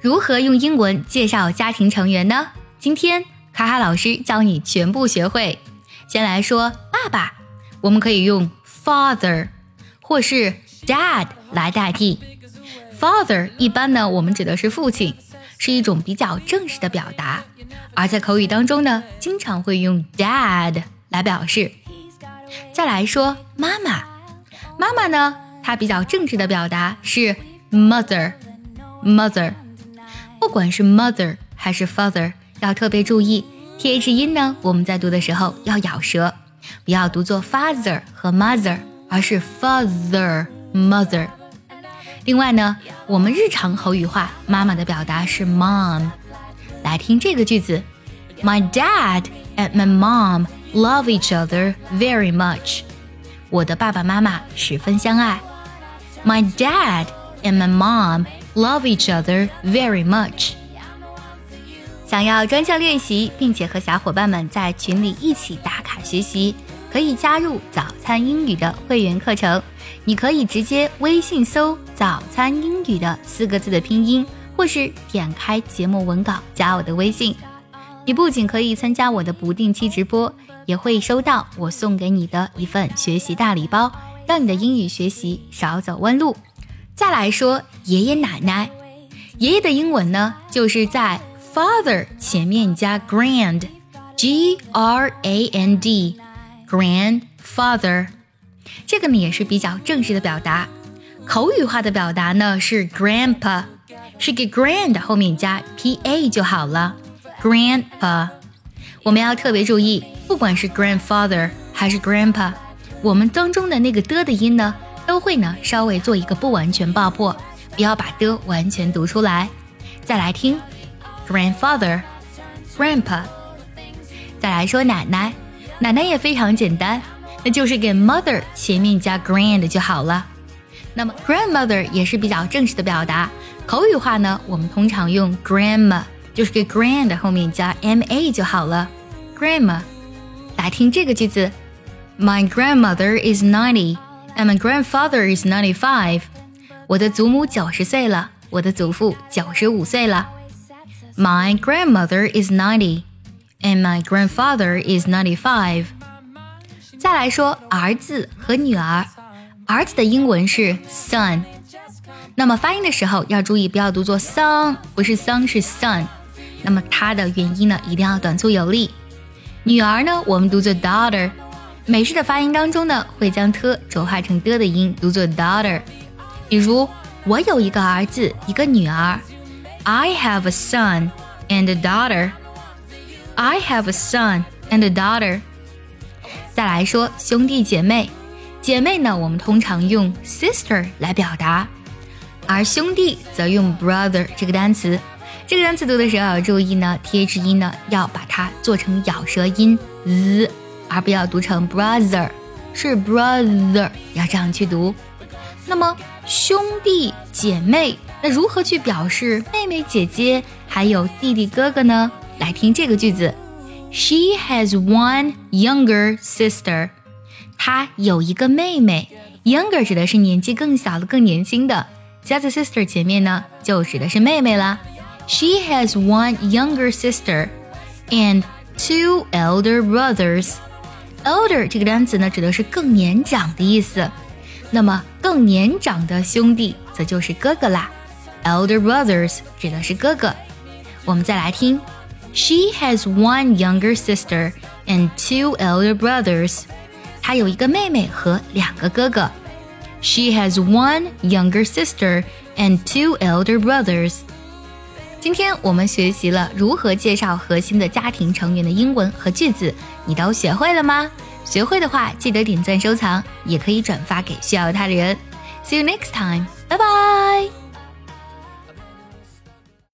如何用英文介绍家庭成员呢？今天卡卡老师教你全部学会。先来说爸爸，我们可以用 father 或是 dad 来代替。father 一般呢，我们指的是父亲，是一种比较正式的表达。而在口语当中呢，经常会用 dad 来表示。再来说妈妈，妈妈呢，它比较正式的表达是 mother，mother。不管是 mother 还是 father，要特别注意 th 音呢。我们在读的时候要咬舌，不要读作 father 和 mother，而是 father mother。另外呢，我们日常口语化妈妈的表达是 mom。来听这个句子：My dad and my mom love each other very much。我的爸爸妈妈十分相爱。My dad and my mom love each other very much。想要专项练习，并且和小伙伴们在群里一起打卡学习，可以加入早餐英语的会员课程。你可以直接微信搜“早餐英语”的四个字的拼音，或是点开节目文稿加我的微信。你不仅可以参加我的不定期直播，也会收到我送给你的一份学习大礼包，让你的英语学习少走弯路。再来说爷爷奶奶，爷爷的英文呢，就是在 father 前面加 grand，g r a n d，grandfather。这个呢也是比较正式的表达。口语化的表达呢是 grandpa，是给 grand 后面加 p a 就好了。grandpa，我们要特别注意，不管是 grandfather 还是 grandpa，我们当中的那个的的音呢。都会呢，稍微做一个不完全爆破，不要把的完全读出来。再来听，grandfather，grandpa。再来说奶奶，奶奶也非常简单，那就是给 mother 前面加 grand 就好了。那么 grandmother 也是比较正式的表达，口语化呢，我们通常用 grandma，就是给 grand 后面加 ma 就好了。grandma，来听这个句子，My grandmother is ninety。And my grandfather is ninety-five。我的祖母九十岁了，我的祖父九十五岁了。My grandmother is ninety, and my grandfather is ninety-five。再来说儿子和女儿，儿子的英文是 son。那么发音的时候要注意，不要读作 son，不是 son 是 son。那么它的元音呢，一定要短促有力。女儿呢，我们读作 daughter。 美式的发音当中呢，会将 t 浊化成的的音，读作 daughter。比如，我有一个儿子，一个女儿。I have a son and a daughter. I have a son and a daughter. 再来说兄弟姐妹，姐妹呢，我们通常用 sister 来表达，而兄弟则用 brother 这个单词。这个单词读的时候要注意呢，th 音呢要把它做成咬舌音 z。而不要读成 brother，是 brother，要这样去读。那么兄弟姐妹，那如何去表示妹妹姐姐还有弟弟哥哥呢？来听这个句子：She has one younger sister。她有一个妹妹。Younger 指的是年纪更小的、更年轻的，加在 sister 前面呢，就指的是妹妹啦。She has one younger sister and two elder brothers。 Older 这个单词呢，指的是更年长的意思。那么更年长的兄弟，则就是哥哥啦。Elder brothers 指的是哥哥。我们再来听，She has one younger sister and two elder brothers。她有一个妹妹和两个哥哥。She has one younger sister and two elder brothers。 今天我们学习了如何介绍核心的家庭成员的英文和句子，你都学会了吗？学会的话，记得点赞收藏，也可以转发给需要它的人。See you next time，拜拜。